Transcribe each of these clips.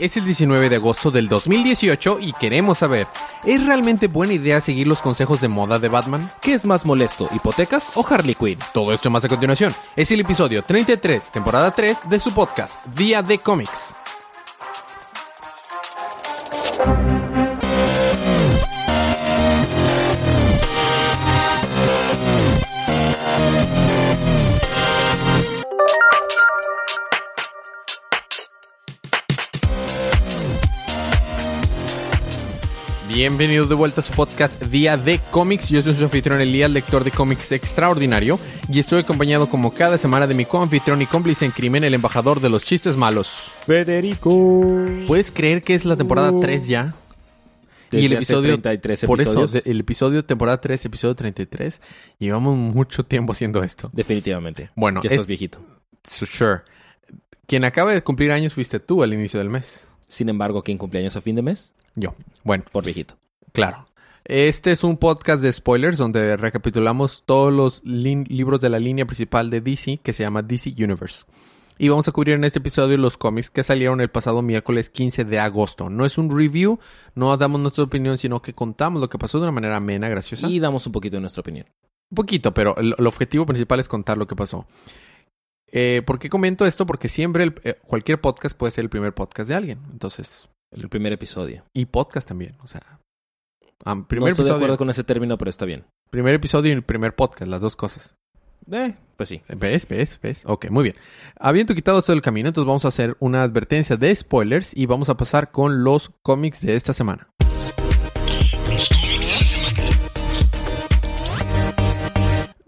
Es el 19 de agosto del 2018 y queremos saber, ¿es realmente buena idea seguir los consejos de moda de Batman? ¿Qué es más molesto, hipotecas o Harley Quinn? Todo esto más a continuación. Es el episodio 33, temporada 3 de su podcast, Día de Cómics. Bienvenidos de vuelta a su podcast Día de Cómics. Yo soy su anfitrión Elías, lector de cómics extraordinario, y estoy acompañado como cada semana de mi coanfitrión y cómplice en crimen, el embajador de los chistes malos. Federico. ¿Puedes creer que es la temporada 3 ya? Desde y el episodio 33 por eso episodios. el episodio temporada 3, episodio 33, llevamos mucho tiempo haciendo esto. Definitivamente. Bueno, ya es- estás viejito. So, sure. Quien acaba de cumplir años fuiste tú al inicio del mes. Sin embargo, ¿quién cumpleaños a fin de mes? Yo. Bueno, Por viejito. Claro. Este es un podcast de spoilers donde recapitulamos todos los libros de la línea principal de DC que se llama DC Universe. Y vamos a cubrir en este episodio los cómics que salieron el pasado miércoles 15 de agosto. No es un review, no damos nuestra opinión, sino que contamos lo que pasó de una manera amena, graciosa. Y damos un poquito de nuestra opinión. Un poquito, pero el, el objetivo principal es contar lo que pasó. Eh, ¿Por qué comento esto? Porque siempre el- eh, cualquier podcast puede ser el primer podcast de alguien. Entonces, El primer episodio. y podcast también. O sea, no primer estoy de acuerdo con ese término, pero está bien. Primer episodio y el primer podcast, las dos cosas. Eh, pues sí. ¿Ves? ¿Ves? ¿Ves? Ok, muy bien. Habiendo quitado esto del camino, entonces vamos a hacer una advertencia de spoilers y vamos a pasar con los cómics de esta semana.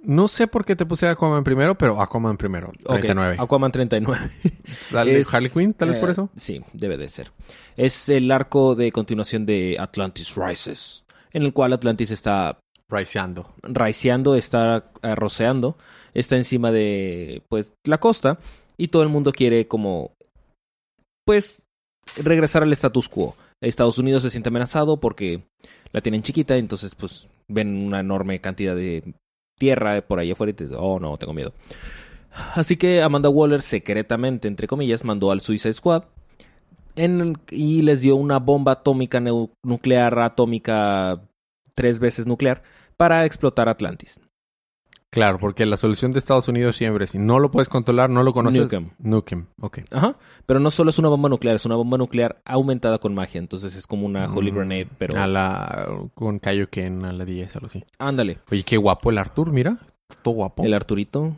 No sé por qué te puse Aquaman primero, pero Aquaman primero, Ok, 39. Aquaman 39. ¿Sale Es, Harley Quinn, tal vez eh, por eso? Sí, debe de ser. Es el arco de continuación de Atlantis Rises, en el cual Atlantis está Riceando. raiceando, está eh, roceando, está encima de pues la costa y todo el mundo quiere como pues regresar al status quo. Estados Unidos se siente amenazado porque la tienen chiquita, entonces pues ven una enorme cantidad de tierra por ahí afuera y te oh no, tengo miedo. Así que Amanda Waller secretamente, entre comillas, mandó al Suicide Squad y les dio una bomba atómica nuclear, atómica tres veces nuclear, para explotar Atlantis. Claro, porque la solución de Estados Unidos siempre, si no lo puedes controlar, no lo conoces. Nukem. Nukem, ok. Ajá. Pero no solo es una bomba nuclear, es una bomba nuclear aumentada con magia. Entonces es como una Holy Mm, Grenade, pero. A la... con Kaioken a la 10, algo así. Ándale. Oye, qué guapo el Arthur, mira. Todo guapo. El Arturito.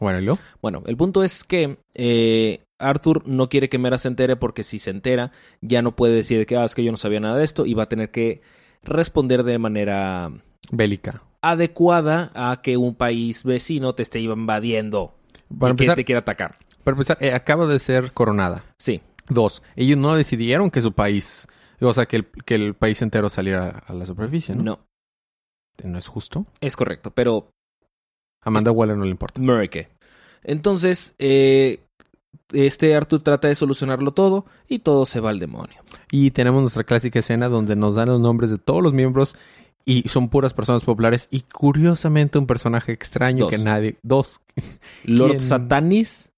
Bueno, ¿y luego? Bueno, el punto es que eh, Arthur no quiere que Mera se entere porque si se entera, ya no puede decir que, ah, es que yo no sabía nada de esto y va a tener que responder de manera Bélica. Adecuada a que un país vecino te esté invadiendo Para y que empezar, te quiere atacar. para empezar eh, acaba de ser coronada. Sí, Dos, ellos no decidieron que su país, o sea, que el, que el país entero saliera a la superficie, ¿no? no, ¿No es justo? es correcto, pero Amanda Waller no le importa. Murray. Entonces, eh, este Arthur trata de solucionarlo todo y todo se va al demonio. Y tenemos nuestra clásica escena donde nos dan los nombres de todos los miembros y son puras personas populares y curiosamente un personaje extraño Dos. que nadie... Dos. Lord ¿Quién? Satanis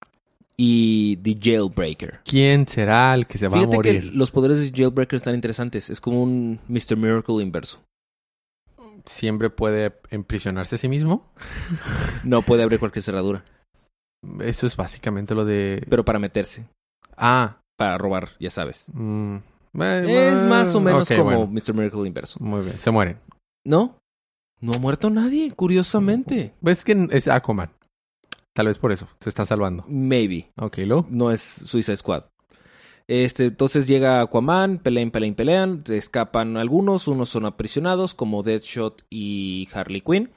y The Jailbreaker. ¿Quién será el que se va Fíjate a que morir? los poderes de Jailbreaker están interesantes. Es como un Mr. Miracle inverso. ¿Siempre puede emprisionarse a sí mismo? No puede abrir cualquier cerradura, Eso es básicamente lo de... pero para meterse, Ah. para robar, ya sabes. mm, Es más o menos como bueno. Mr. Miracle inverso. Muy bien, se mueren. ¿No? No ha muerto nadie, curiosamente. ¿Ves que es Aquaman? Tal vez por eso, se está salvando. Maybe. Ok, luego. no es Suicide Squad. Este, entonces llega Aquaman, pelean, pelean, pelean, se escapan algunos, unos son aprisionados como Deadshot y Harley Quinn.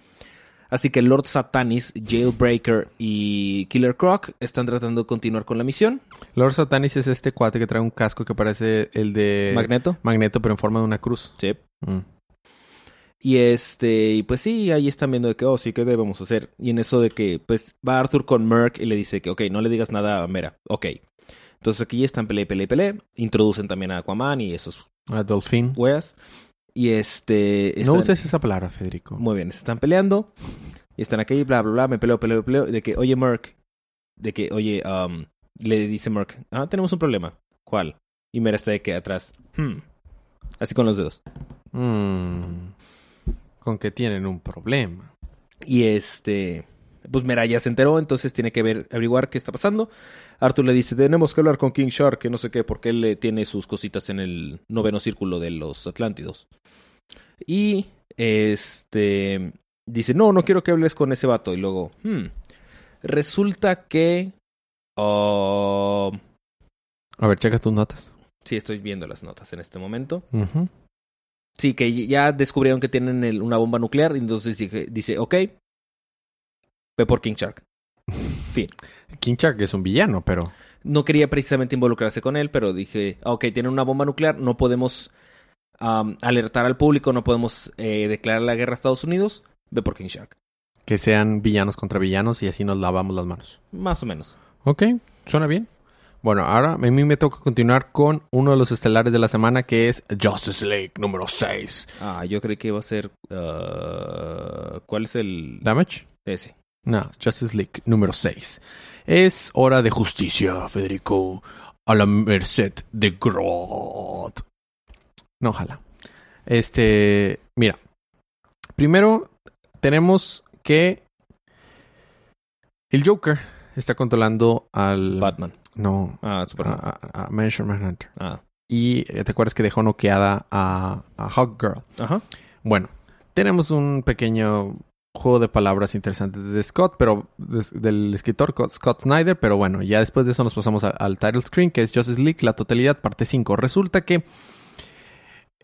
Así que Lord Satanis, Jailbreaker y Killer Croc están tratando de continuar con la misión. Lord Satanis es este cuate que trae un casco que parece el de Magneto. Magneto, pero en forma de una cruz. Sí. Mm. Y este, y pues sí, ahí están viendo de que, oh, sí, ¿qué debemos hacer? Y en eso de que, pues, va Arthur con Merc y le dice que, ok, no le digas nada a Mera. Ok. Entonces aquí están pele, pele, pele. Introducen también a Aquaman y esos A Dolphin. weas. Y este. No uses esa palabra, Federico. Muy bien, se están peleando. Y están aquí, bla, bla, bla. Me peleo, peleo, peleo. De que, oye, Merc. De que, oye, um, le dice Merc. Ah, tenemos un problema. ¿Cuál? Y Mera está de que atrás. "Hmm". Así con los dedos. Mm. Con que tienen un problema. Y este. Pues Mera ya se enteró, entonces tiene que ver, averiguar qué está pasando. Arthur le dice: Tenemos que hablar con King Shark, que no sé qué, porque él le tiene sus cositas en el noveno círculo de los Atlántidos. Y este. Dice: No, no quiero que hables con ese vato. Y luego, "Hmm, Resulta que. oh, A ver, checa tus notas. sí, estoy viendo las notas en este momento. Ujú. Sí, que ya descubrieron que tienen el- una bomba nuclear. y Entonces dije- dice, ok, ve por King Shark. Fin. King Shark es un villano, pero... No quería precisamente involucrarse con él, pero dije, "Ah, ok, tienen una bomba nuclear, no podemos alertar al público, no podemos eh, declarar la guerra a Estados Unidos, ve por King Shark. Que sean villanos contra villanos y así nos lavamos las manos. Más o menos. Ok, suena bien. Bueno, ahora a mí me toca continuar con uno de los estelares de la semana que es Justice League número 6. Ah, yo creí que iba a ser... ah, ¿Cuál es el...? ¿Damage? Ese. No, Justice League número 6. Es hora de justicia, Federico, a la merced de Grodd. No, ojalá. Este, mira. Primero tenemos que el Joker está controlando al Batman. No Ah, Superman. a, a, a Mansion Manhunter. Ah. Y eh, te acuerdas que dejó noqueada a, a Hawkgirl. Ajá. Bueno, tenemos un pequeño juego de palabras interesantes de Scott, pero del escritor Co- Scott Snyder, pero bueno, ya después de eso nos pasamos a- al title screen, que es Justice League, la totalidad, parte 5. Resulta que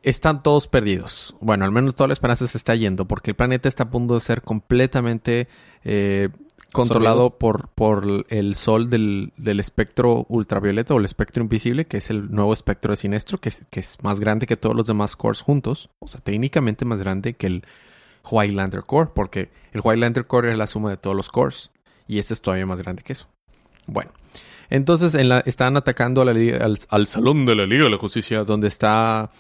están todos perdidos. Bueno, al menos toda la esperanza se está yendo, porque el planeta está a punto de ser completamente eh, controlado por, por el sol del, del espectro ultravioleta o el espectro invisible, que es el nuevo espectro de Sinestro, que es, que es más grande que todos los demás cores juntos. O sea, técnicamente más grande que el Highlander Core, porque el Highlander Core es la suma de todos los cores. Y este es todavía más grande que eso. Bueno, entonces en la, están atacando a la liga- al, al salón de la Liga de la Justicia, donde está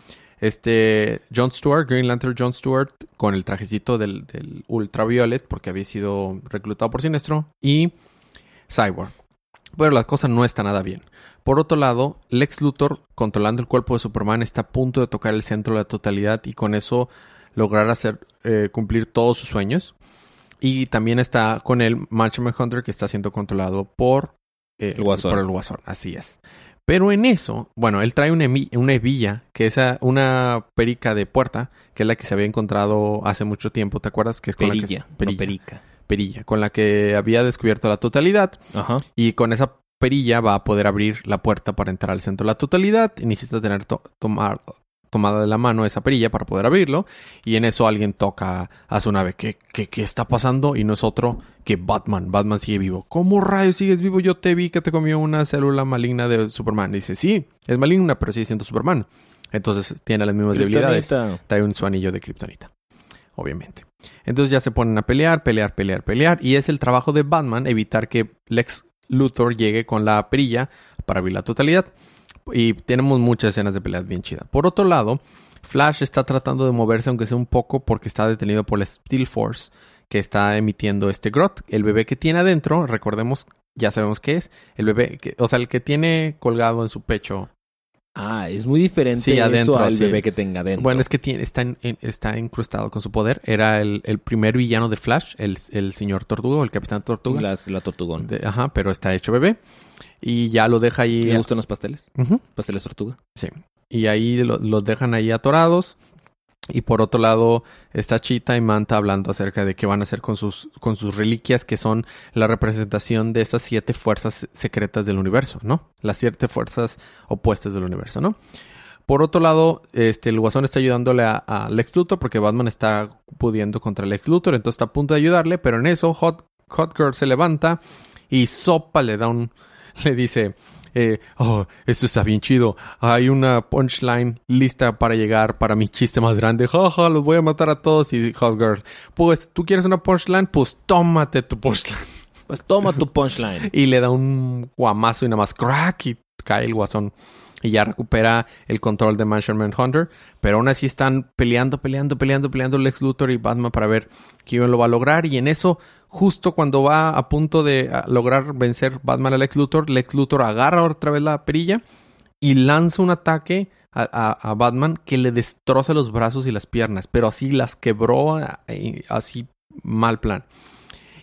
este John Stewart, Green Lantern John Stewart, con el trajecito del, del Ultraviolet, porque había sido reclutado por Sinestro, y Cyborg. Pero la cosa no está nada bien. Por otro lado, Lex Luthor, controlando el cuerpo de Superman, está a punto de tocar el centro de la totalidad y con eso lograr hacer eh, cumplir todos sus sueños. Y también está con él Martian Hunter, que está siendo controlado por, eh, El por el Guasón. Así es. Pero en eso, bueno, él trae una, una hebilla, que es una perica de puerta, que es la que se había encontrado hace mucho tiempo, ¿te acuerdas? Que es con la que Perilla. no perilla, perica. perilla, con la que había descubierto la totalidad. Ajá. Y con esa perilla va a poder abrir la puerta para entrar al centro de la totalidad. Y necesita tener to- tomar, tomada de la mano esa perilla para poder abrirlo. Y en eso alguien toca a su nave. ¿Qué, qué, qué está pasando? Y no es otro que Batman. Batman sigue vivo. ¿Cómo rayos sigues vivo? Yo te vi que te comió una célula maligna de Superman. Y dice, sí, es maligna, pero sigue siendo Superman. Entonces tiene las mismas debilidades trae un su anillo de kriptonita. Obviamente. Entonces ya se ponen a pelear, pelear, pelear, pelear. Y es el trabajo de Batman evitar que Lex Luthor llegue con la perilla para abrir la totalidad. Y tenemos muchas escenas de peleas bien chidas. Por otro lado, Flash está tratando de moverse, aunque sea un poco, porque está detenido por la Steel Force que está emitiendo este Grot. El bebé que tiene adentro, recordemos, ya sabemos qué es. El bebé, que- o sea, el que tiene colgado en su pecho Ah, es muy diferente Sí, eso adentro, al sí. bebé que tenga dentro. Bueno, es que tiene, está, en- está incrustado con su poder. Era el, el primer villano de Flash, el, el señor Tortuga el Capitán Tortuga. Las- la tortugón. De- ajá, pero está hecho bebé. Y ya lo deja ahí. ¿Le gustan los pasteles? Pasteles tortuga. Y ahí lo- los dejan ahí atorados. Y por otro lado está Chita y Manta hablando acerca de qué van a hacer con sus, con sus reliquias, que son la representación de esas siete fuerzas secretas del universo, ¿no? Las siete fuerzas opuestas del universo, ¿no? Por otro lado, este, el Guasón está ayudándole a, a Lex Luthor porque Batman está pudiendo contra Lex Luthor, entonces está a punto de ayudarle, pero en eso Hot, Hot Girl se levanta y Sopa le da un... le dice... eh, oh, esto está bien chido. Hay una punchline lista para llegar para mi chiste más grande. Jaja, los voy a matar a todos. Y Hot Girl, pues, ¿tú quieres una punchline? Pues tómate tu punchline. Pues toma tu punchline. Y le da un guamazo y nada más crack y cae el guasón. Y ya recupera el control de Mansion Manhunter. Pero aún así están peleando, peleando, peleando, peleando Lex Luthor y Batman para ver quién lo va a lograr. Y en eso, justo cuando va a punto de lograr vencer Batman a Lex Luthor, Lex Luthor agarra otra vez la perilla y lanza un ataque a, a- a Batman que le destroza los brazos y las piernas, pero así las quebró, eh, así mal plan.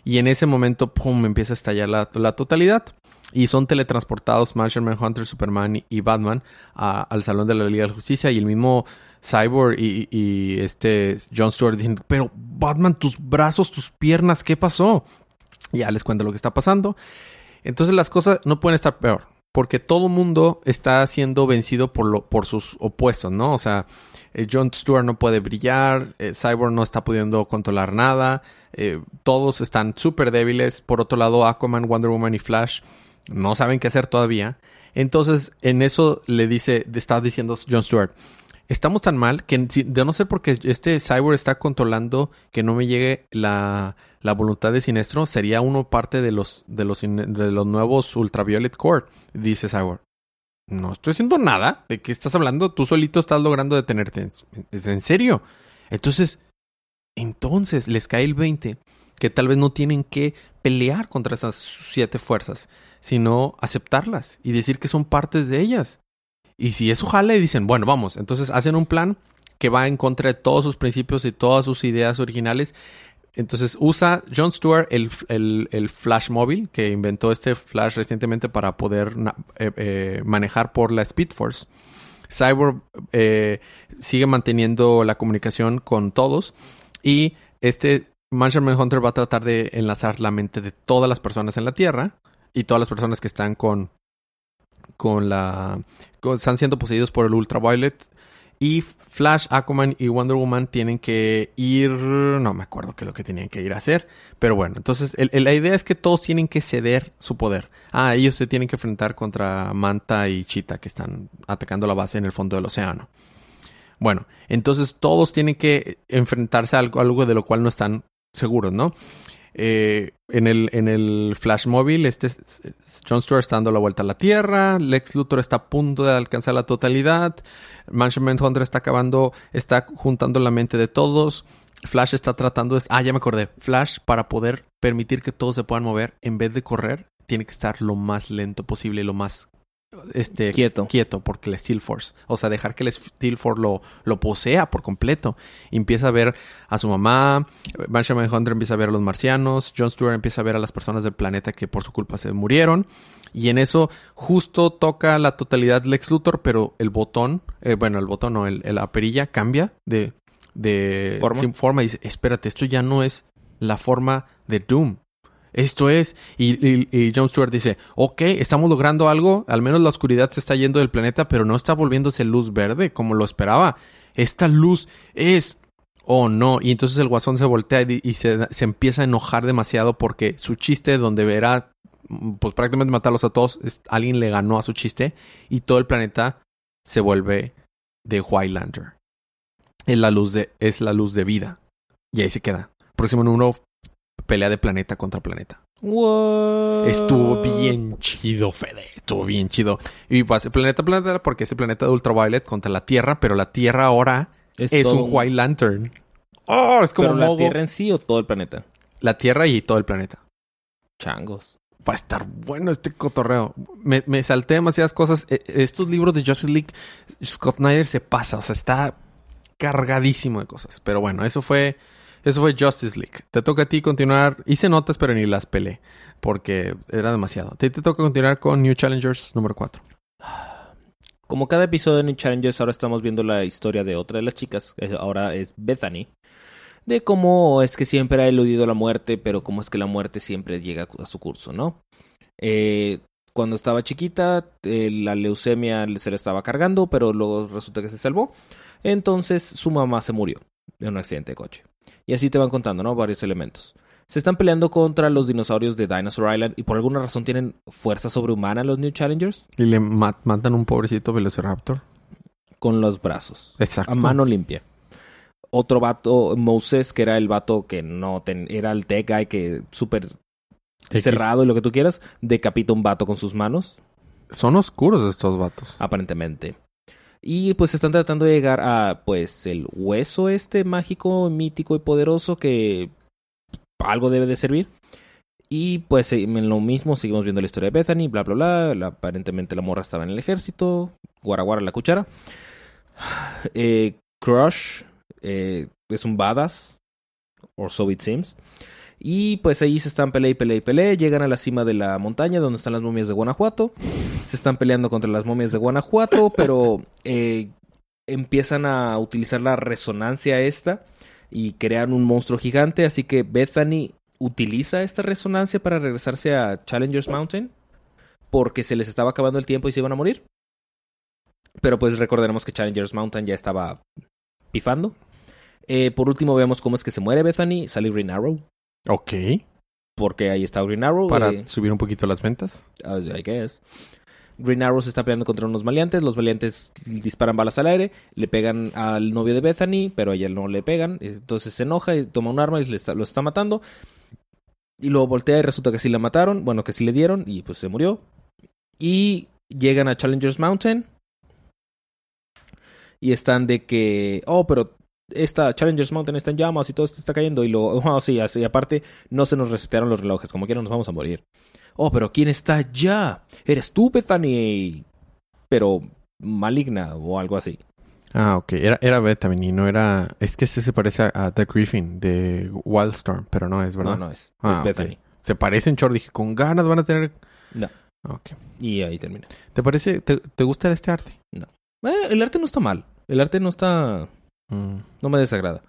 Y en ese momento, pum, empieza a estallar la, la totalidad. Y son teletransportados Martian Manhunter, Superman y, Batman a- al Salón de la Liga de la Justicia. Y el mismo Cyborg y, y este John Stewart diciendo, pero Batman, tus brazos, tus piernas, ¿qué pasó? Ya les cuento lo que está pasando. Entonces las cosas no pueden estar peor. Porque todo mundo está siendo vencido por, lo, por sus opuestos, ¿no? O sea, eh, John Stewart no puede brillar, eh, Cyborg no está pudiendo controlar nada, eh, todos están súper débiles. Por otro lado, Aquaman, Wonder Woman y Flash no saben qué hacer todavía. Entonces, en eso le dice, está diciendo John Stewart, estamos tan mal que de no ser porque este Cyborg está controlando que no me llegue la, la voluntad de Sinestro, sería uno parte de los, de los, de los nuevos Ultraviolet Core, dice Cyborg. No estoy haciendo nada. ¿De qué estás hablando? Tú solito estás logrando detenerte. ¿Es en serio? Entonces, entonces les cae el 20 que tal vez no tienen que pelear contra esas siete fuerzas, sino aceptarlas y decir que son partes de ellas. Y si eso jala y dicen, bueno, vamos, entonces hacen un plan que va en contra de todos sus principios y todas sus ideas originales. Entonces usa John Stewart el, el- Flash móvil que inventó este Flash recientemente para poder eh, eh, manejar por la Speed Force. Cyborg eh, sigue manteniendo la comunicación con todos y este Martian Hunter va a tratar de enlazar la mente de todas las personas en la Tierra y todas las personas que están con con la están siendo poseídos por el Ultraviolet y Flash, Aquaman y Wonder Woman tienen que ir, no me acuerdo qué es lo que tenían que ir a hacer, pero bueno, entonces la idea es que todos tienen que ceder su poder. Ah, ellos se tienen que enfrentar contra Manta y Cheetah que están atacando la base en el fondo del océano. Bueno, entonces todos tienen que enfrentarse a algo de lo cual no están seguros, ¿no? Eh, en, el, en el Flash móvil, este es- es- John Stewart está dando la vuelta a la Tierra, Lex Luthor está a punto de alcanzar la totalidad, Mansion Manhunter está acabando, está juntando la mente de todos, Flash está tratando de... Ah, ya me acordé. Flash, para poder permitir que todos se puedan mover, en vez de correr, tiene que estar lo más lento posible, lo más este, Quieto. quieto, porque el Steel Force. O sea, dejar que el Steel Force lo, lo posea por completo. Y empieza a ver a su mamá, Martian Manhunter empieza a ver a los marcianos, John Stewart empieza a ver a las personas del planeta que por su culpa se murieron. Y en eso justo toca la totalidad Lex Luthor, pero el botón, eh, bueno, el botón no, el, el- la perilla cambia de, de Forma. sin forma y dice, espérate, esto ya no es la forma de Doom. Esto es, y, y, y John Stewart dice, ok, estamos logrando algo, al menos la oscuridad se está yendo del planeta, pero no está volviéndose luz verde como lo esperaba. Esta luz es, oh no, y entonces el guasón se voltea y, se, se empieza a enojar demasiado porque su chiste donde verá, mm, pues prácticamente matarlos a todos, alguien le ganó a su chiste y todo el planeta se vuelve de Highlander. Es la luz de, es la luz de vida. Y ahí se queda. Próximo número, pelea de planeta contra planeta. What? Estuvo bien chido, Fede. Estuvo bien chido. Y pues planeta planeta porque es el planeta de Ultraviolet contra la Tierra, pero la Tierra ahora es, un White Lantern. Oh, es como ¿Pero la Tierra en sí o todo el planeta? la Tierra y todo el planeta. Changos. Va a estar bueno este cotorreo. Me, me salté demasiadas cosas. E- Estos libros de Justice League, Scott Snyder se pasa. O sea, está cargadísimo de cosas. Pero bueno, eso fue, eso fue Justice League. Te toca a ti continuar. Hice notas, pero ni las pelé. Porque era demasiado. Ti te toca continuar con New Challengers número 4. Como cada episodio de New Challenges, ahora estamos viendo la historia de otra de las chicas. eh, Ahora es Bethany. De cómo es que siempre ha eludido la muerte, pero cómo es que la muerte siempre llega a su curso, ¿no? Eh, cuando estaba chiquita, eh, la leucemia se le estaba cargando, pero luego resulta que se salvó. Entonces su mamá se murió en un accidente de coche. Y así te van contando, ¿no? Varios elementos. Se están peleando contra los dinosaurios de Dinosaur Island y por alguna razón tienen fuerza sobrehumana los New Challengers Y le ma- matan un pobrecito Velociraptor. con los brazos. Exacto. A mano limpia. Otro vato, Moses, que era el vato que no ten- era el tech guy que súper cerrado y lo que tú quieras, decapita un vato con sus manos, Son oscuros estos vatos. aparentemente. Y pues están tratando de llegar a pues el hueso este mágico, mítico y poderoso que algo debe de servir. Y pues en lo mismo seguimos viendo la historia de Bethany, bla, bla, bla. La- aparentemente la morra estaba en el ejército. Guara, guara, la cuchara. Eh, Crush eh, es un badass. Or so it seems. Y pues ahí se están peleando y peleando y peleando. Llegan a la cima de la montaña donde están las momias de Guanajuato. Se están peleando contra las momias de Guanajuato, pero eh, empiezan a utilizar la resonancia esta y crean un monstruo gigante. Así que Bethany utiliza esta resonancia para regresarse a Challengers Mountain porque se les estaba acabando el tiempo y se iban a morir. Pero pues recordaremos que Challengers Mountain ya estaba pifando. Eh, por último vemos cómo es que se muere Bethany. Sale Green Arrow. Ok. Porque ahí está Green Arrow. Para subir un poquito las ventas. I guess. Green Arrow se está peleando contra unos maleantes. Los maleantes disparan balas al aire. Le pegan al novio de Bethany, pero a ella no le pegan. Entonces se enoja y toma un arma y le está- lo está matando. Y luego voltea y resulta que sí la mataron. Bueno, que sí le dieron y pues se murió. Y llegan a Challengers Mountain. Y están de que, oh, pero esta Challengers Mountain está en llamas y todo esto está cayendo. Y luego, oh, sí, así, aparte, no se nos resetearon los relojes. Como quiera nos vamos a morir. Oh, pero ¿quién está allá? Eres tú, Bethany. Pero maligna o algo así. Ah, ok. Era, era Bethany, no era... Es que ese se parece a, a The Griffin de Wildstorm, pero no es, ¿verdad? No, no es. Ah, es ok. Bethany. Se parecen, Chor. Dije, con ganas van a tener... No. Ok. Y ahí termina. ¿Te parece... Te, te gusta este arte? Eh, el arte no está mal. El arte no está. Mm, No me desagrada.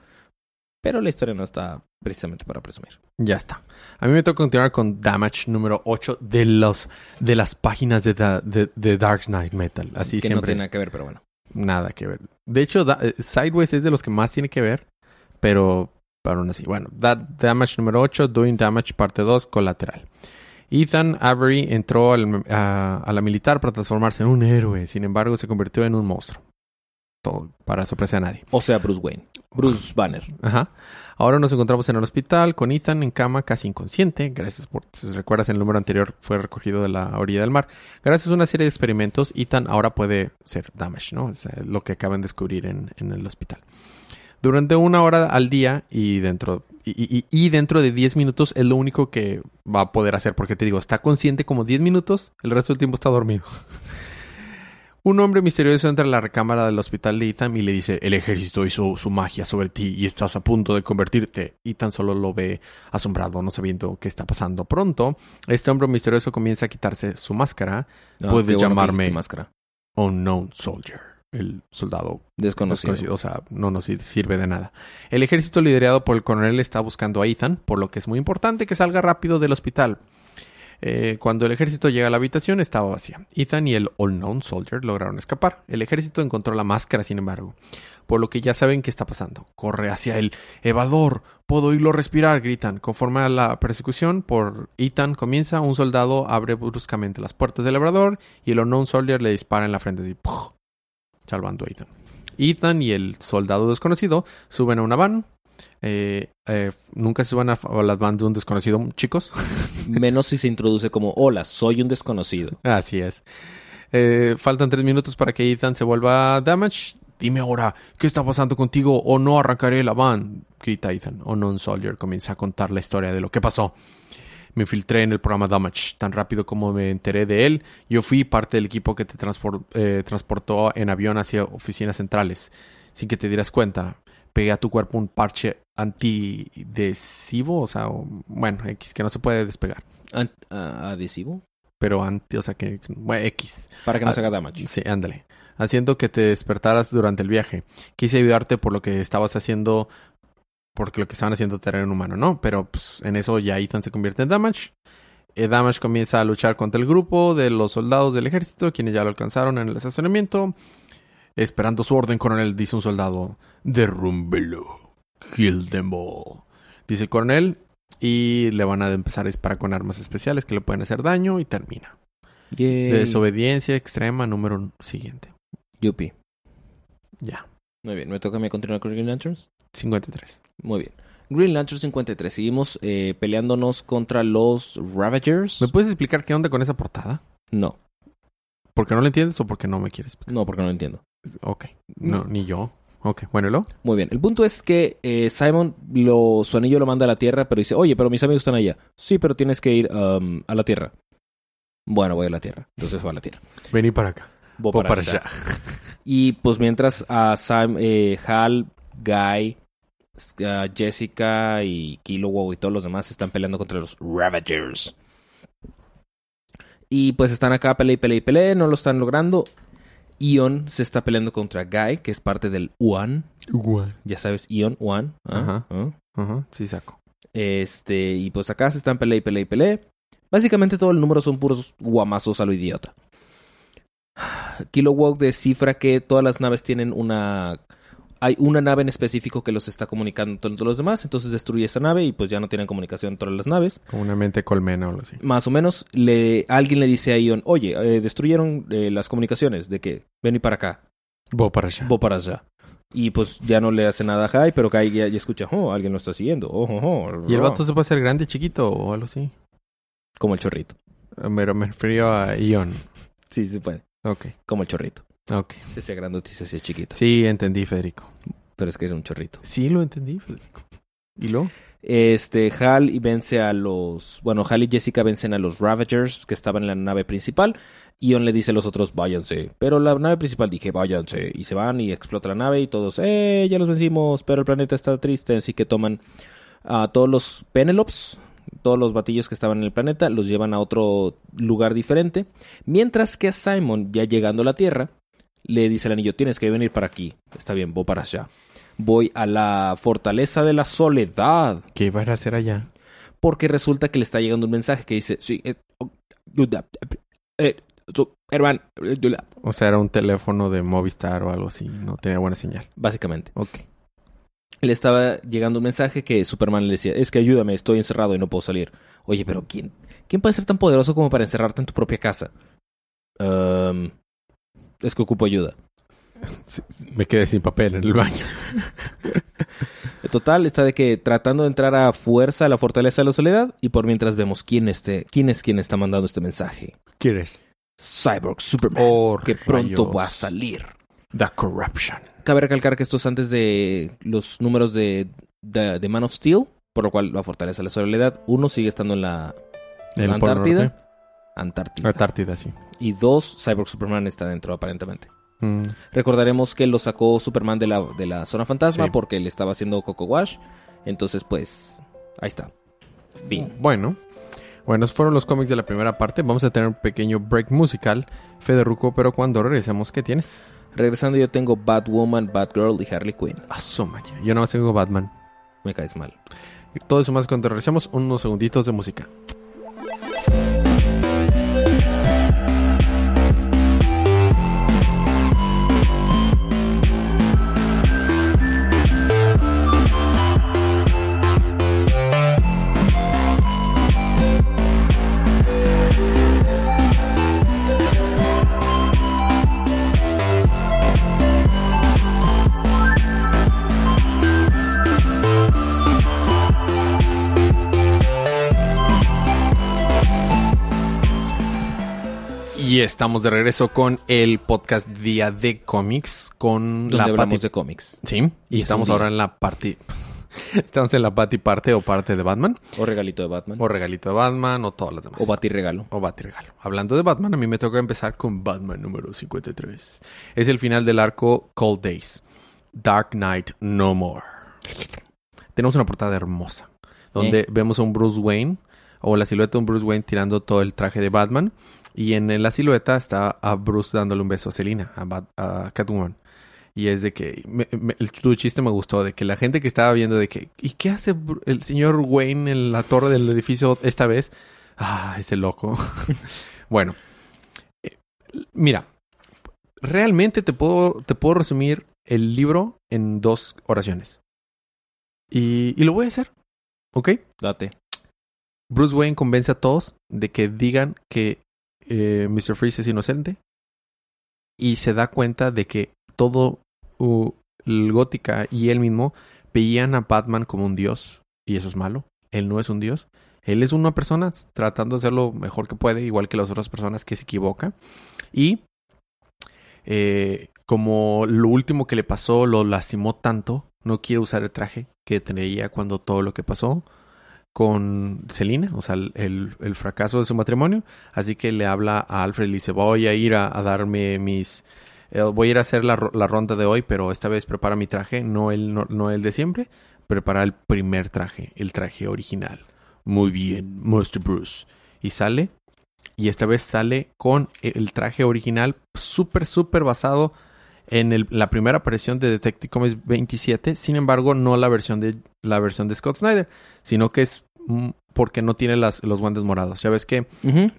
Pero la historia no está precisamente para presumir. ya está. A mí me toca continuar con Damage número 8 de los de las páginas de, de, de Dark Knight Metal. Así que no siempre. tiene nada que ver, pero bueno. Nada que ver. De hecho, da- eh, Sideways es de los que más tiene que ver, pero pero aún así. Bueno, Da- Damage número 8, Doing Damage parte 2, colateral. Ethan Avery entró al- a, a la militar para transformarse en un héroe, sin embargo se convirtió en un monstruo. Todo para sorpresa de nadie. O sea, Bruce Wayne. Bruce Banner. Ajá. Ahora nos encontramos en el hospital con Ethan en cama, casi inconsciente. Gracias por, si recuerdas, en el número anterior fue recogido de la orilla del mar. Gracias a una serie de experimentos, Ethan ahora puede ser Damage, ¿no? Sea, lo que acaban de descubrir en, en el hospital. Durante una hora al día y dentro, y, y- y dentro de 10 minutos es lo único que va a poder hacer. Porque te digo, está consciente como 10 minutos, el resto del tiempo está dormido. Un hombre misterioso entra a la recámara del hospital de Ethan y le dice, el ejército hizo su magia sobre ti y estás a punto de convertirte. Ethan solo lo ve asombrado, no sabiendo qué está pasando. Pronto, este hombre misterioso comienza a quitarse su máscara. No, bueno que llamarme- máscara. Unknown Soldier, el soldado Desconocido. desconocido. O sea, no nos sirve de nada. El ejército liderado por el coronel está buscando a Ethan, por lo que es muy importante que salga rápido del hospital. Eh, cuando el ejército llega a la habitación estaba vacía. Ethan y el Unknown Soldier lograron escapar. El ejército encontró la máscara, sin embargo. Por lo que ya saben qué está pasando. Corre hacia el evador. Puedo oírlo respirar, gritan. Conforme a la persecución por Ethan comienza, un soldado abre bruscamente las puertas del elevador y el Unknown Soldier le dispara en la frente así, ¡puf! salvando a Ethan. Ethan y el soldado desconocido suben a una van. Eh, eh, nunca se suban a, a las van de un desconocido, chicos. Menos si se introduce como, hola, soy un desconocido. Así es. Eh, faltan tres minutos para que Ethan se vuelva Damage. Dime ahora, ¿qué está pasando contigo o no arrancaré la van? Grita Ethan. Unknown Soldier comienza a contar la historia de lo que pasó. Me infiltré en el programa Damage. Tan rápido como me enteré de él, yo fui parte del equipo que te transpor- eh, transportó en avión hacia oficinas centrales. Sin que te dieras cuenta, pegué a tu cuerpo un parche antidesivo, o sea, o- bueno, X, que no se puede despegar. An- ah, ¿Adhesivo? Pero anti, o sea, que, bueno, X. Para que no Ah, se haga damage. Sí, ándale. Haciendo que te despertaras durante el viaje. Quise ayudarte por lo que estabas haciendo, porque lo que estaban haciendo terreno humano, ¿no? Pero pues, en eso ya Ethan se convierte en Damage. Eh, Damage comienza a luchar contra el grupo de los soldados del ejército, quienes ya lo alcanzaron en el estacionamiento. Esperando su orden, coronel, dice un soldado. Derrúmbelo. Kill them all. Dice el coronel. Y le van a empezar a disparar con armas especiales que le pueden hacer daño y termina. Yay. Desobediencia extrema número siguiente. Yupi. Ya. Muy bien, ¿me toca a mí continuar con Green Lanterns? 53. Muy bien. Green Lantern 53. Seguimos eh, peleándonos contra los Ravagers. ¿Me puedes explicar qué onda con esa portada? No, ¿Porque no lo entiendes o porque no me quieres explicar? no, porque no lo entiendo. Ok. No, ni yo. Ok, bueno, ¿y luego? Muy bien. El punto es que eh, Simon lo, su anillo lo manda a la Tierra, pero dice, oye, pero mis amigos están allá. Sí, pero tienes que ir um, a la Tierra. Bueno, voy a la Tierra. Entonces va a la Tierra. Vení para acá. Voy para allá. Y pues mientras a Sam, eh, Hal, Guy, a Jessica y Kilowog y todos los demás están peleando contra los Ravagers. Y pues están acá, pelea y pelea y pelea, no lo están logrando. Ion se está peleando contra Guy, que es parte del One. Igual. Ya sabes, Ion, One. ¿ah? Ajá. ¿ah? Ajá, sí saco. Este, y pues acá se están pelea y pelea y pelea. Básicamente todo el número son puros guamazos a lo idiota. Kilowog descifra que todas las naves tienen una... Hay una nave en específico que los está comunicando con todos los demás, entonces destruye esa nave y pues ya no tienen comunicación todas las naves. Como una mente colmena o algo así. Más o menos, le, alguien le dice a Ion, oye, eh, destruyeron eh, las comunicaciones, de que ven y para acá, Voy para allá. voy para allá. Y pues ya no le hace nada a Jai, pero Kai ya, ya escucha, oh, alguien lo está siguiendo. Oh, oh, oh, ¿Y el oh". vato se puede hacer grande, chiquito o algo así? Como el chorrito. Pero me refiero a Ion. Sí, sí se puede. Ok, Como el chorrito. Ok. Se hacía grandote y se hacía chiquito. Sí, entendí, Federico. Pero es que es un chorrito. Sí, lo entendí, Federico. ¿Y luego? Este, Hal y vence a los... Bueno, Hal y Jessica vencen a los Ravagers que estaban en la nave principal. Ion le dice a los otros, váyanse. Pero la nave principal dije, váyanse. Y se van y explota la nave y todos, eh, ya los vencimos. Pero el planeta está triste, así que toman a todos los Penelopes, todos los batillos que estaban en el planeta, los llevan a otro lugar diferente. Mientras que a Simon, ya llegando a la Tierra, le dice el anillo, tienes que venir para aquí. Está bien, voy para allá. Voy a la fortaleza de la soledad. ¿Qué iba a hacer allá? Porque resulta que le está llegando un mensaje que dice, sí, es- oh, ayuda, eh, su- hermano, ayuda", O sea, era un teléfono de Movistar o algo así. No tenía buena señal. básicamente. Ok. Le estaba llegando un mensaje que Superman le decía, es que ayúdame, estoy encerrado y no puedo salir. Oye, pero ¿quién, quién puede ser tan poderoso como para encerrarte en tu propia casa? Ehm, es que ocupo ayuda. Sí, Me quedé sin papel en el baño. Total, está de que tratando de entrar a fuerza a la fortaleza de la soledad y por mientras vemos quién, este, quién es quien está mandando este mensaje. ¿Quieres? Cyborg Superman, Oh, que pronto rayos. va a salir. The Corruption. Cabe recalcar que esto es antes de los números de, de, de Man of Steel, por lo cual la fortaleza de la soledad, uno sigue estando en la En ¿La Antártida? Antártida. Antártida, sí. Y dos, Cyborg Superman está dentro aparentemente. Mm, Recordaremos que lo sacó Superman de la, de la zona fantasma Sí. porque le estaba haciendo Coco Wash. Entonces, pues, ahí está. Fin. Bueno. Bueno, esos fueron los cómics de la primera parte. Vamos a tener un pequeño break musical. Federuco, pero cuando regresemos, ¿qué tienes? Regresando yo tengo Batwoman, Batgirl y Harley Quinn. Asoma. Yo nada más tengo Batman. Me caes mal. Todo eso más cuando regresemos, unos segunditos de música. Y estamos de regreso con el podcast Día de Cómics con Donde la hablamos Pati- de cómics. Sí, Y y es estamos ahora en la parte... estamos en la Pati parte o parte de Batman. O regalito de Batman. O regalito de Batman o todas las demás. O batirregalo. o Batirregalo. Hablando de Batman, a mí me toca empezar con Batman número 53. Es el final del arco Cold Days. Dark Knight No More. Tenemos una portada hermosa. Donde vemos a un Bruce Wayne. O la silueta de un Bruce Wayne tirando todo el traje de Batman. Y en la silueta está a Bruce dándole un beso a Selina, a, Catwoman. Y es de que me- me- el, tu chiste me gustó, de que la gente que estaba viendo de que, ¿y qué hace el señor Wayne en la torre del edificio esta vez? Ah, ese loco. bueno, eh, mira, realmente te puedo, te puedo resumir el libro en dos oraciones. Y, y lo voy a hacer, ¿ok? Date. Bruce Wayne convence a todos de que digan que eh, Mr. Freeze es inocente y se da cuenta de que todo el Gótica y él mismo veían a Batman como un dios y eso es malo. Él no es un dios. Él es una persona tratando de hacer lo mejor que puede, igual que las otras personas que se equivoca. Y eh, como lo último que le pasó lo lastimó tanto, no quiere usar el traje que tenía cuando todo lo que pasó con Selina, o sea, el, el, fracaso de su matrimonio. Así que le habla a Alfred y le dice, voy a ir a, darme mis... Eh, voy a ir a hacer la, la, ronda de hoy, pero esta vez prepara mi traje, no el, no, el de siempre. Prepara el primer traje, el traje original. Muy bien, Mr. Bruce. Y sale, y esta vez sale con el traje original, súper, súper basado en la primera aparición de Detective Comics 27, sin embargo, no la versión de la versión de Scott Snyder, sino que es mm, porque no tiene las, los guantes morados. Ya ves que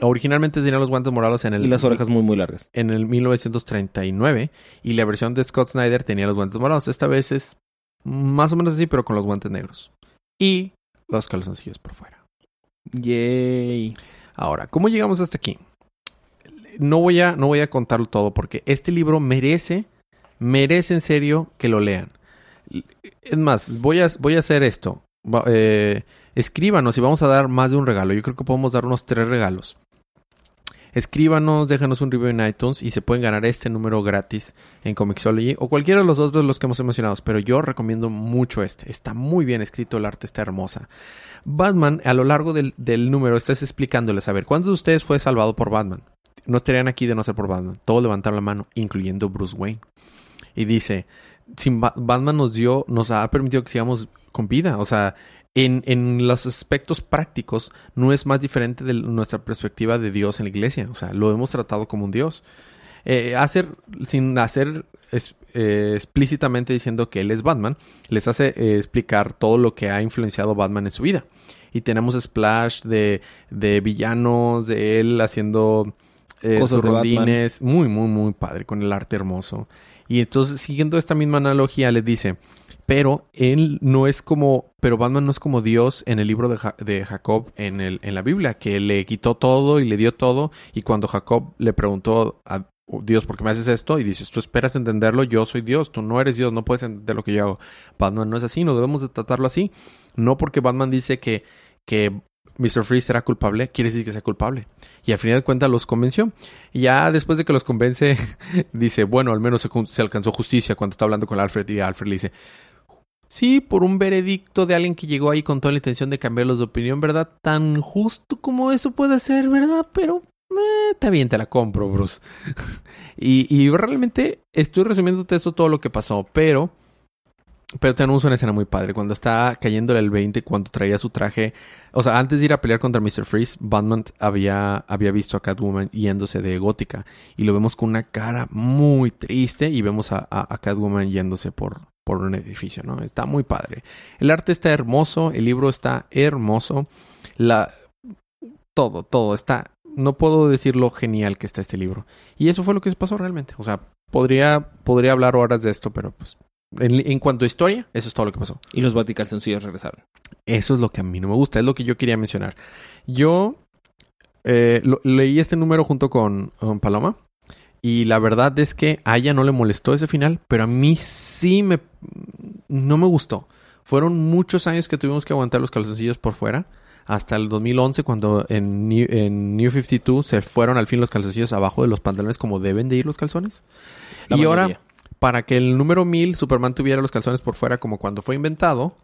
originalmente tenía los guantes morados en el... Y las orejas muy, muy largas. En el 1939. Y la versión de Scott Snyder tenía los guantes morados. Esta vez es más o menos así, pero con los guantes negros. Y los calzoncillos por fuera. Yay. Ahora, ¿cómo llegamos hasta aquí? No voy a, no voy a contarlo todo porque este libro merece merece en serio que lo lean. Es más, voy a, voy a hacer esto. Eh, escríbanos y vamos a dar más de un regalo. Yo creo que podemos dar unos tres regalos. Escríbanos, déjanos un review en iTunes y se pueden ganar este número gratis en Comixology o cualquiera de los otros los que hemos mencionado. Pero yo recomiendo mucho este. Está muy bien escrito, el arte está hermosa. Batman, a lo largo del, del número, estás explicándoles, a ver, ¿cuántos de ustedes fue salvado por Batman? No estarían aquí de no ser por Batman. Todos levantaron la mano, incluyendo Bruce Wayne y dice, sin Batman nos dio, nos ha permitido que sigamos con vida. O sea, en, en, los aspectos prácticos no es más diferente de nuestra perspectiva de Dios en la iglesia. O sea, lo hemos tratado como un Dios. Eh, hacer, sin hacer eh, explícitamente diciendo que él es Batman, les hace eh, explicar todo lo que ha influenciado Batman en su vida. Y tenemos splash de, de villanos, de él haciendo Cosas rondines. Muy, muy, muy padre, con el arte hermoso. Y entonces, siguiendo esta misma analogía, le dice, pero él no es como, pero Batman no es como Dios en el libro de, de, Jacob en, el, en la Biblia, que le quitó todo y le dio todo, y cuando Jacob le preguntó a Dios, ¿por qué me haces esto? Y dices, tú esperas entenderlo, yo soy Dios, tú no eres Dios, no puedes entender lo que yo hago. Batman no es así, no debemos de tratarlo así. No porque Batman dice que, que Mr. Freeze será culpable, quiere decir que sea culpable. Y al final de cuentas los convenció. Y ya después de que los convence, dice, bueno, al menos se, alcanzó justicia cuando está hablando con Alfred y Alfred le dice, sí, por un veredicto de alguien que llegó ahí con toda la intención de cambiarlos de opinión, ¿verdad? Tan justo como eso puede ser, ¿verdad? Pero eh, está bien, te la compro, Bruce. y, y realmente estoy resumiéndote eso todo lo que pasó, pero pero tenemos una escena muy padre. Cuando está cayéndole el 20, cuando traía su traje. O sea, antes de ir a pelear contra Mr. Freeze, Batman había, había visto a Catwoman yéndose de gótica. Y lo vemos con una cara muy triste. Y vemos a, a, Catwoman yéndose por, por un edificio, ¿no? Está muy padre. El arte está hermoso. El libro está hermoso. La. Todo, todo está. No puedo decir lo genial que está este libro. Y eso fue lo que pasó realmente. O sea, podría, podría hablar horas de esto, pero pues en, cuanto a historia, eso es todo lo que pasó. Y los sencillos regresaron. Eso es lo que a mí no me gusta, es lo que yo quería mencionar. Yo eh, leí este número junto con, Paloma. Y la verdad es que a ella no le molestó ese final, pero a mí sí me no me gustó. Fueron muchos años que tuvimos que aguantar los calzoncillos por fuera. Hasta el 2011, cuando en New, en New 52 se fueron al fin los calzoncillos abajo de los pantalones como deben de ir los calzones. y ahora para que el número 1000 Superman tuviera los calzones por fuera como cuando fue inventado,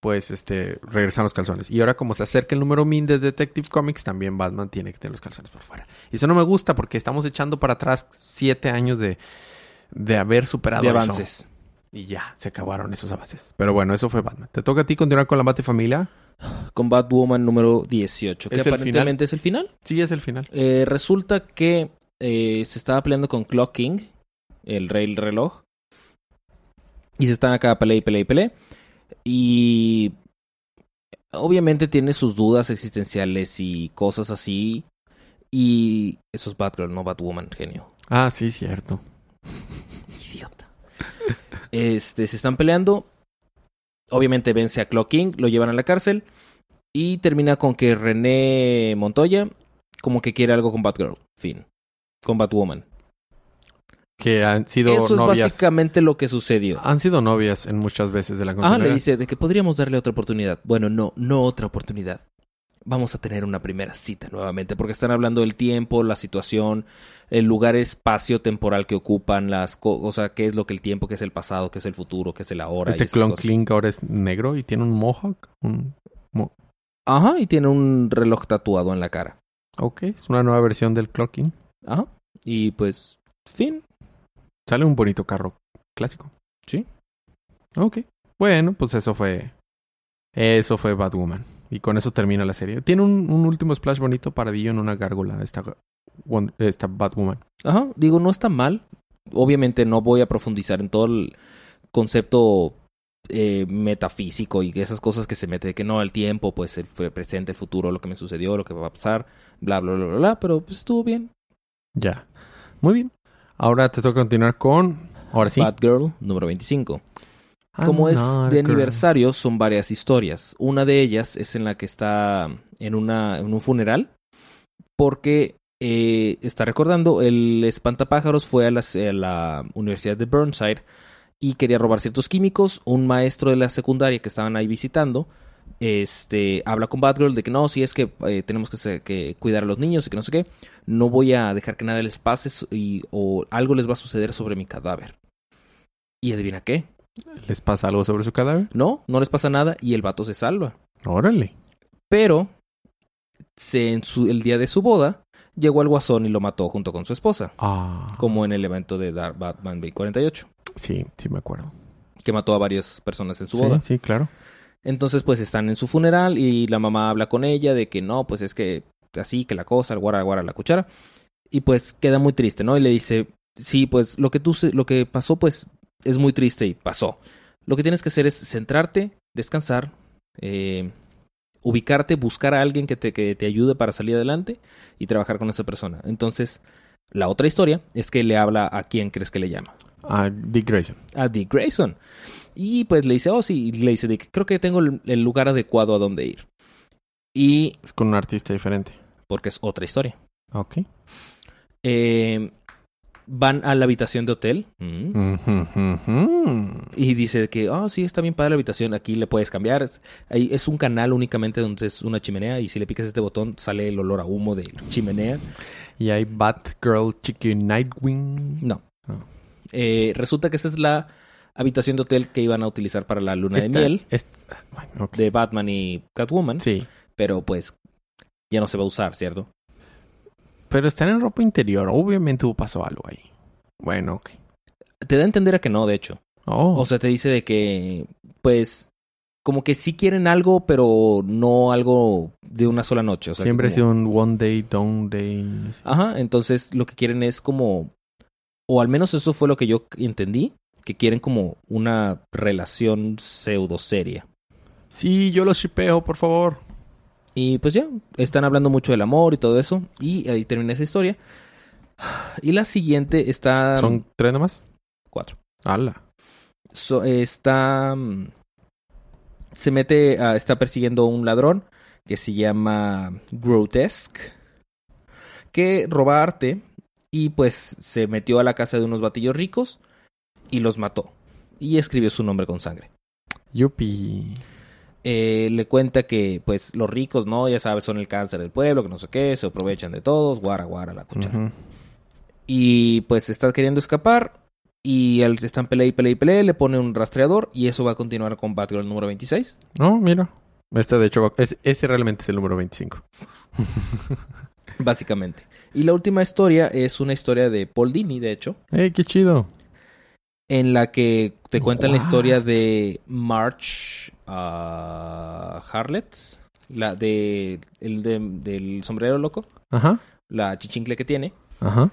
pues este regresan los calzones. Y ahora como se acerca el número 1000 de Detective Comics, también Batman tiene que tener los calzones por fuera. Y eso no me gusta porque estamos echando para atrás siete años de, de haber superado de avances. Y ya, se acabaron esos avances. Pero bueno, eso fue Batman. ¿Te toca a ti continuar con la Familia? Con Batwoman número 18. ¿Que aparentemente es el final? Sí, es el final. Eh, resulta que eh, se estaba peleando con Clock King el rey reloj. Y se están acá pelea y pelea y pelea. Y obviamente tiene sus dudas existenciales y cosas así. Y eso es Batgirl, no Batwoman, genio. Ah, sí, cierto. Idiota. Este, se están peleando. Obviamente vence a Clock King, lo llevan a la cárcel. Y termina con que René Montoya como que quiere algo con Batgirl. Fin. Con Batwoman que han sido Eso es básicamente lo que sucedió. Han sido novias en muchas veces de la. Ah, le dice de que podríamos darle otra oportunidad. Bueno, no, no otra oportunidad. vamos a tener una primera cita nuevamente, porque están hablando del tiempo, la situación, el lugar espacio temporal que ocupan, las cosas, o sea, qué es lo que el tiempo, qué es el pasado, qué es el futuro, qué es el ahora. Este Clon. Clink ahora es negro y tiene un mohawk. Un... mo- Ajá, y tiene un reloj tatuado en la cara. Ok, es una nueva versión del Clocking. Ajá. Y pues, fin. Sale un bonito carro clásico. Sí. Ok. Bueno, pues eso fue. Eso fue Batwoman. Y con eso termina la serie. Tiene un, un último splash bonito paradillo en una gárgola. Esta, esta Batwoman. Ajá, digo, no está mal. Obviamente no voy a profundizar en todo el concepto eh, metafísico y esas cosas que se mete de que no, el tiempo, pues el pre- presente, el futuro, lo que me sucedió, lo que va a pasar, bla, bla, bla, bla, bla, pero pues estuvo bien. Ya. Muy bien. Ahora te toca continuar con. Ahora sí. Batgirl, número 25. I'm Como es de girl. aniversario, son varias historias. Una de ellas es en la que está en, una, en un funeral, porque eh, está recordando, el espantapájaros fue a, las- a la Universidad de Burnside y quería robar ciertos químicos. Un maestro de la secundaria que estaban ahí visitando este, habla con Batgirl de que no, si es que eh, tenemos que, cuidar a los niños y que no sé qué, no voy a dejar que nada les pase y, o algo les va a suceder sobre mi cadáver. Y adivina qué, ¿Les pasa algo sobre su cadáver? no, no les pasa nada y el vato se salva. Órale. Pero se, en su, el día de su boda llegó el guasón y lo mató junto con su esposa, Ah. como en el evento de Dark Batman B48, Sí, sí me acuerdo. que mató a varias personas en su sí, boda. sí, claro. Entonces pues están en su funeral y la mamá habla con ella de que no, pues es que así, que la cosa, el guara, guara, la cuchara. Y pues queda muy triste, ¿no? Y le dice, sí, pues lo que tú, lo que pasó pues es muy triste y pasó. Lo que tienes que hacer es centrarte, descansar, eh, ubicarte, buscar a alguien que te, que te ayude para salir adelante y trabajar con esa persona. Entonces, la otra historia es que le habla a quién crees que le llama. Ah, Dick Grayson. A Dick Grayson. Y pues le dice, oh sí, y le dice, Dick, creo que tengo el, lugar adecuado a donde ir. Y Es con un artista diferente. porque es otra historia. Ok. Eh, van a la habitación de hotel. Mm. Y dice que, oh, sí, está bien padre la habitación, aquí le puedes cambiar. Es, ahí es un canal únicamente donde es una chimenea y si le picas este botón sale el olor a humo de chimenea. Y hay Batgirl, Chicken Nightwing. No. Ah. Eh, resulta que esa es la habitación de hotel que iban a utilizar para la luna de miel esta- bueno, ok. de Batman y Catwoman. Sí. Pero pues ya no se va a usar, ¿cierto? Pero están en ropa interior. Obviamente hubo pasó algo ahí. Bueno, ok. Te da a entender a que no, de hecho. Oh, O sea, te dice de que, pues, como que sí quieren algo, pero no algo de una sola noche. O sea, siempre ha como- sido un one day, don't day. Ajá, entonces lo que quieren es como, o al menos eso fue lo que yo entendí, que quieren como una relación pseudo seria. Sí, yo lo shipeo, por favor. Y pues ya, están hablando mucho del amor y todo eso, y ahí termina esa historia. Y la siguiente está... ¿Son tres nomás? cuatro. ¡Hala! So- está. mm, Se mete. a- está persiguiendo a un ladrón que se llama Grotesque. Que roba arte. Y pues se metió a la casa de unos batillos ricos. Y los mató. Y escribió su nombre con sangre. Yupi. Eh, le cuenta que, pues, los ricos, ¿no? Ya sabes, son el cáncer del pueblo, que no sé qué, se aprovechan de todos, guara, guara, la cuchara. Y pues está queriendo escapar. Y al están pelea y pelea y pelea, le pone un rastreador. Y eso va a continuar con Batgirl número 26. No, mira. Este, de hecho, va- es- ese realmente es el número 25. Básicamente. Y la última historia es una historia de Paul Dini, de hecho. ¡Eh, qué chido! En la que te cuentan la historia de March ah, Harlet. La de, el de- del sombrero loco. Ajá, La chichincle que tiene. ajá.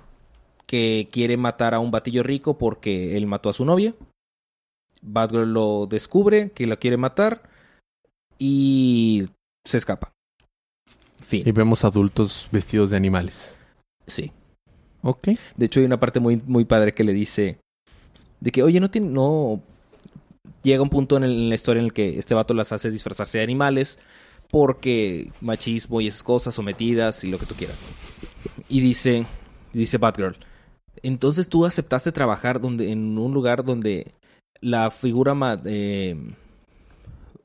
que quiere matar a un batillo rico porque él mató a su novia. Batgirl lo descubre que la quiere matar y se escapa. Fin. Y vemos adultos vestidos de animales. Sí. Ok. De hecho hay una parte muy muy padre que le dice de que oye no tiene llega un punto en, la historia en el que este vato las hace disfrazarse de animales porque machismo y esas cosas sometidas y lo que tú quieras. Y dice dice Batgirl, entonces tú aceptaste trabajar donde en un lugar donde la figura eh,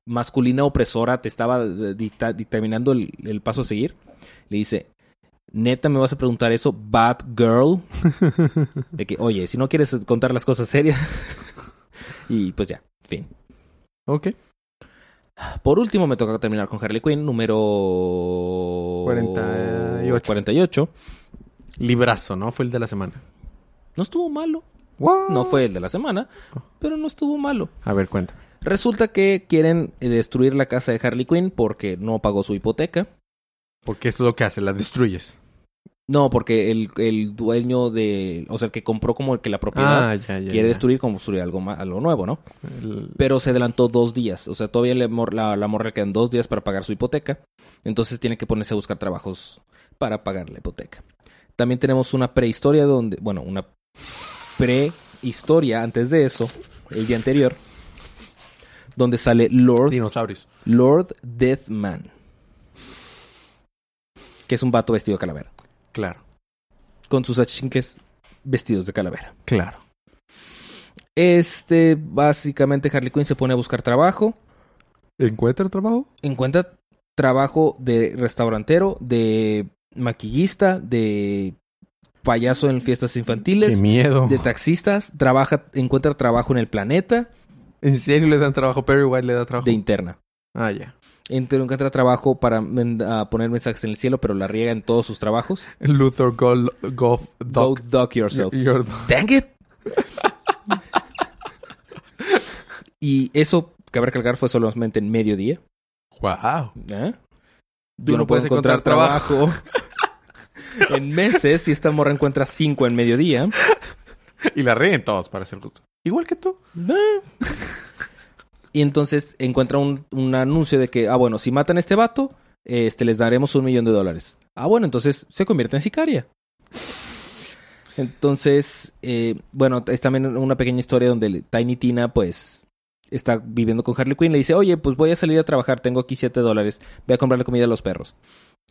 masculina opresora te estaba eh, dicta- dictaminando el paso a seguir, le dice, neta me vas a preguntar eso, bad girl, de que, oye, si no quieres contar las cosas serias, y pues ya, fin. Ok. Por último, me toca terminar con Harley Quinn, número 48. 48. Librazo, ¿no? Fue el de la semana. No estuvo malo. What? No fue el de la semana, pero no estuvo malo. A ver, cuenta. Resulta que quieren eh, destruir la casa de Harley Quinn porque no pagó su hipoteca. Porque es lo que hace, la destruyes. No, porque el, el dueño de... O sea, el que compró como el que la propiedad Ah, ya, ya. quiere ya. destruir como construir algo, ma- algo nuevo, ¿no? El- Pero se adelantó dos días. O sea, todavía le mor- la, la morra le quedan dos días para pagar su hipoteca. Entonces tiene que ponerse a buscar trabajos para pagar la hipoteca. También tenemos una prehistoria donde... Bueno, una prehistoria antes de eso, el día anterior, donde sale Lord Dinosaurios. Lord Deathman. Que es un vato vestido de calavera. Claro, Con sus achincles vestidos de calavera. claro. Este, básicamente Harley Quinn se pone a buscar trabajo. ¿Encuentra trabajo? Encuentra trabajo de restaurantero, de maquillista, de payaso en fiestas Qué infantiles, miedo. de taxistas. Trabaja, encuentra trabajo en el planeta ¿En serio le dan trabajo? Perry White le da trabajo. de interna. Ah, ya. Enter- Encuentra trabajo para a poner mensajes en el cielo, pero la riega en todos sus trabajos. Luther Goff Go Doc. duck yourself. Your- Dang it. y eso, cabe recalcar, fue solamente en mediodía. Wow. ¿eh? Tú no puedes encontrar trabajo en meses y esta morra encuentra cinco en mediodía. Y la ríen todos, para ser justo. Igual que tú. Eh. Y entonces encuentra un, un anuncio de que, ah, bueno, si matan a este vato, este, les daremos un millón de dólares. Ah, bueno, entonces se convierte en sicaria. Entonces, eh, bueno, es también una pequeña historia donde Tiny Tina, pues, está viviendo con Harley Quinn. Le dice, oye, pues voy a salir a trabajar, tengo aquí siete dólares, voy a comprarle comida a los perros.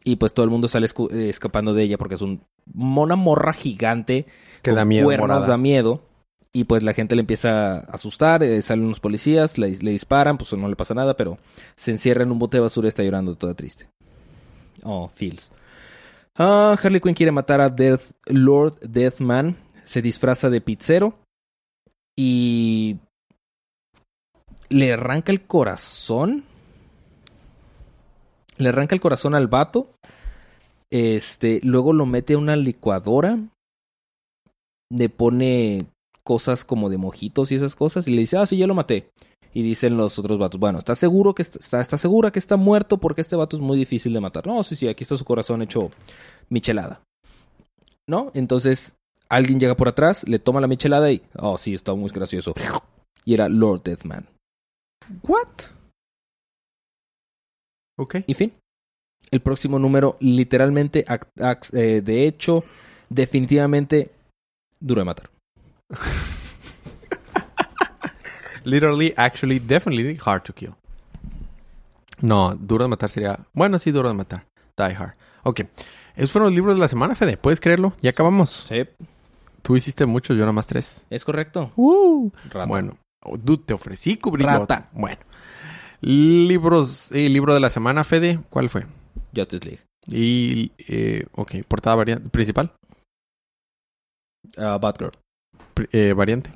Y pues todo el mundo sale eh, escapando de ella porque es un mona morra gigante Que con da miedo, cuernos, morada. da miedo. Y pues la gente le empieza a asustar, eh, salen unos policías, le, disparan, pues no le pasa nada, pero se encierra en un bote de basura y está llorando toda triste. Oh, feels. Ah, Harley Quinn quiere matar a Death, Lord Deathman, se disfraza de pizzero y le arranca el corazón. Le arranca el corazón al vato. Este, luego lo mete a una licuadora. Le pone cosas como de mojitos y esas cosas. Y le dice, ah, sí, ya lo maté. Y dicen los otros vatos, bueno, ¿estás seguro que está, está, está segura que está muerto? Porque este vato es muy difícil de matar. No, sí, sí, aquí está su corazón hecho michelada. ¿No? Entonces, alguien llega por atrás, le toma la michelada y, oh, sí, está muy gracioso. Y era Lord Deathman. What? Ok. Y fin. El próximo número, literalmente, eh, de hecho, definitivamente, duro de matar. Literally, actually, definitely hard to kill. No, duro de matar sería. Bueno, sí, duro de matar. Die hard. Ok. Esos fueron los libros de la semana, Fede. ¿Puedes creerlo? Ya acabamos. Sí, Tú hiciste muchos, yo nada más tres. es correcto. Uh. Rata. Bueno, oh, dude, te ofrecí cubrir Rata. Bueno. Libros, eh, libro de la semana, Fede. ¿Cuál fue? Justice League. Y, eh, ok, portada variante, principal, Ah, Batgirl. Eh, variante.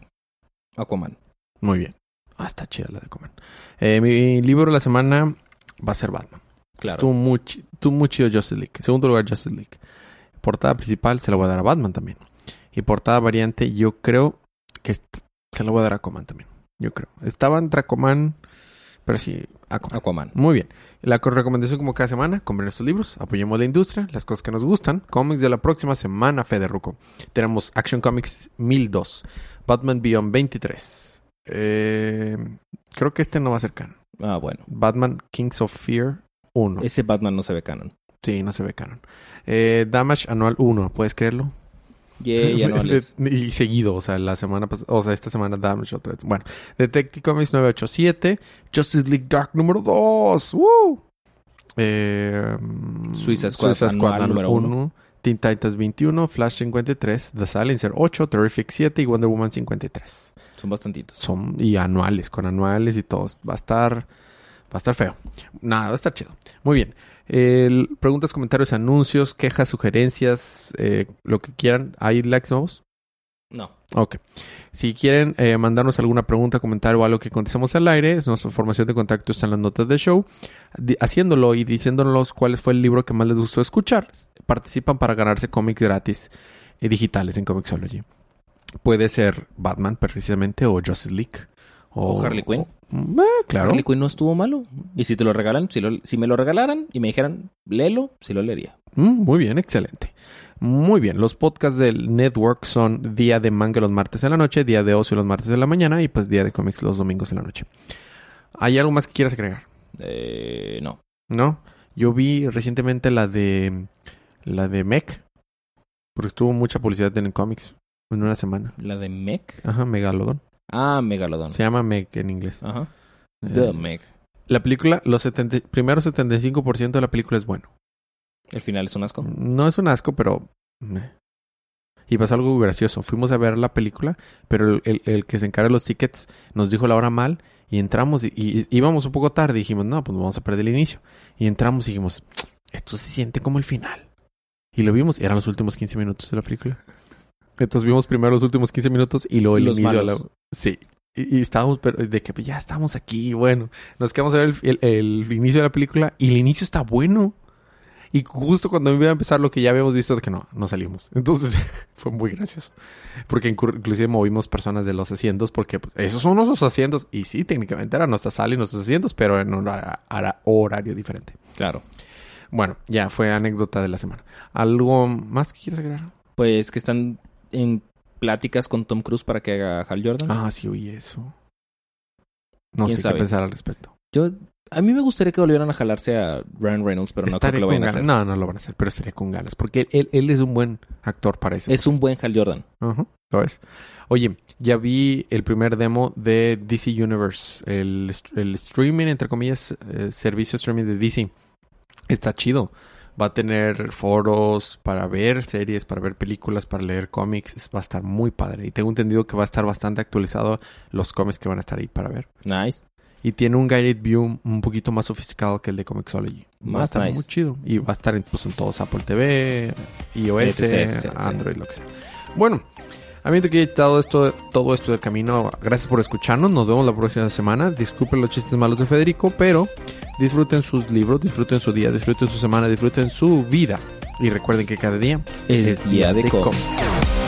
Aquaman. Muy bien. Ah, está chida la de Coman. Eh, mi libro de la semana va a ser Batman. Claro. Estuvo muy, estuvo muy chido Justice League. Segundo lugar, Justice League. Portada principal se la voy a dar a Batman también. Y portada variante, yo creo que se la voy a dar a Aquaman también. Yo creo. Estaba entre Aquaman, pero sí, Aquaman. Aquaman. Muy bien. La co- recomendación como cada semana, compren estos libros, apoyemos la industria, las cosas que nos gustan. Cómics de la próxima semana, Fede Ruco. Tenemos Action Comics 1002, Batman Beyond 23. Eh, creo que este no va a ser canon. Ah, bueno. Batman Kings of Fear 1. Ese Batman no se ve canon. Sí, no se ve canon. Eh, Damage Anual 1, ¿puedes creerlo? No hables. y seguido, o sea, la semana pasada, o sea, esta semana Damage otra vez. Bueno, Detective Comics 987, Justice League Dark número 2. ¡Woo! Eh, Suicide Squad anual número uno. Teen Titans 21, Flash 53, The Silencer 8, Terrific 7 y Wonder Woman 53. Son bastantitos. Son y anuales, con anuales y todos. Va a estar Va a estar feo. Nada, va a estar chido. Muy bien. El- preguntas, comentarios, anuncios, quejas, sugerencias, eh, lo que quieran. ¿Hay likes nuevos? No. Ok. Si quieren eh, mandarnos alguna pregunta, comentario o algo que contestemos al aire, es nuestra información de contacto está en las notas del show. Haciéndolo y diciéndonos cuál fue el libro que más les gustó escuchar, participan para ganarse cómics gratis y digitales en Comixology. Puede ser Batman, precisamente, o Justice League. O Harley Quinn. o- eh, claro. Harley Quinn no estuvo malo. Y si te lo regalan, si, lo- si me lo regalaran y me dijeran, léelo, sí lo leería. Mm, muy bien, excelente. Muy bien, los podcasts del network son día de manga los martes en la noche, día de ocio los martes en la mañana y pues día de cómics los domingos en la noche. ¿Hay algo más que quieras agregar? Eh, no. ¿No? Yo vi recientemente la de la de Mech, porque estuvo mucha publicidad en cómics en una semana. La de Meg. Ajá, Megalodon. Ah, Megalodon. Se llama Mech en inglés. Ajá. Eh, The Meg. La película, los 70, primeros 75% de la película es bueno. El final es un asco. No es un asco, pero... Y pasa algo gracioso. Fuimos a ver la película, pero el, el- el que se encarga de los tickets nos dijo la hora mal y entramos y, y- íbamos un poco tarde. Y dijimos, no, pues vamos a perder el inicio. Y entramos y dijimos, esto se siente como el final. Y lo vimos y eran los últimos 15 minutos de la película. Entonces vimos primero los últimos 15 minutos y luego el Los inicio la... Sí. Y, y estábamos, pero de que pues, ya estamos aquí, bueno. Nos quedamos a ver el, el- el inicio de la película y el inicio está bueno. Y justo cuando iba a empezar lo que ya habíamos visto, de que no, no salimos. Entonces fue muy gracioso. Porque inclu- inclusive movimos personas de los asientos porque pues, esos son nuestros asientos. Y sí, técnicamente eran nuestra sala y nuestros asientos, pero en un hora- hora- horario diferente. Claro. Bueno, ya fue anécdota de la semana. ¿Algo más que quieras agregar? Pues que están en pláticas con Tom Cruise para que haga Hal Jordan. Ah, sí, oí eso. No ¿Quién sé sabe? qué pensar al respecto. Yo, a mí me gustaría que volvieran a jalarse a Ryan Reynolds, pero no creo que lo vayan a hacer. No, no lo van a hacer, pero estaré con ganas. Porque él, él- él es un buen actor para eso. Es un buen Hal Jordan. Ajá, lo es. Oye, ya vi el primer demo de DC Universe, el streaming, entre comillas, eh, servicio streaming de DC. Está chido. Va a tener foros para ver series, para ver películas, para leer cómics. Va a estar muy padre. Y tengo entendido que va a estar bastante actualizado los cómics que van a estar ahí para ver. Nice. Y tiene un guided view un poquito más sofisticado que el de Comixology. Va a Más estar nice. muy chido. Y va a estar incluso en todos Apple TV, iOS, etc. Android, lo que sea. Bueno, Amigo que he editado esto, todo esto del camino, gracias por escucharnos. Nos vemos la próxima semana. Disculpen los chistes malos de Federico, pero disfruten sus libros, disfruten su día, disfruten su semana, disfruten su vida. Y recuerden que cada día Es día de cómics. cómics.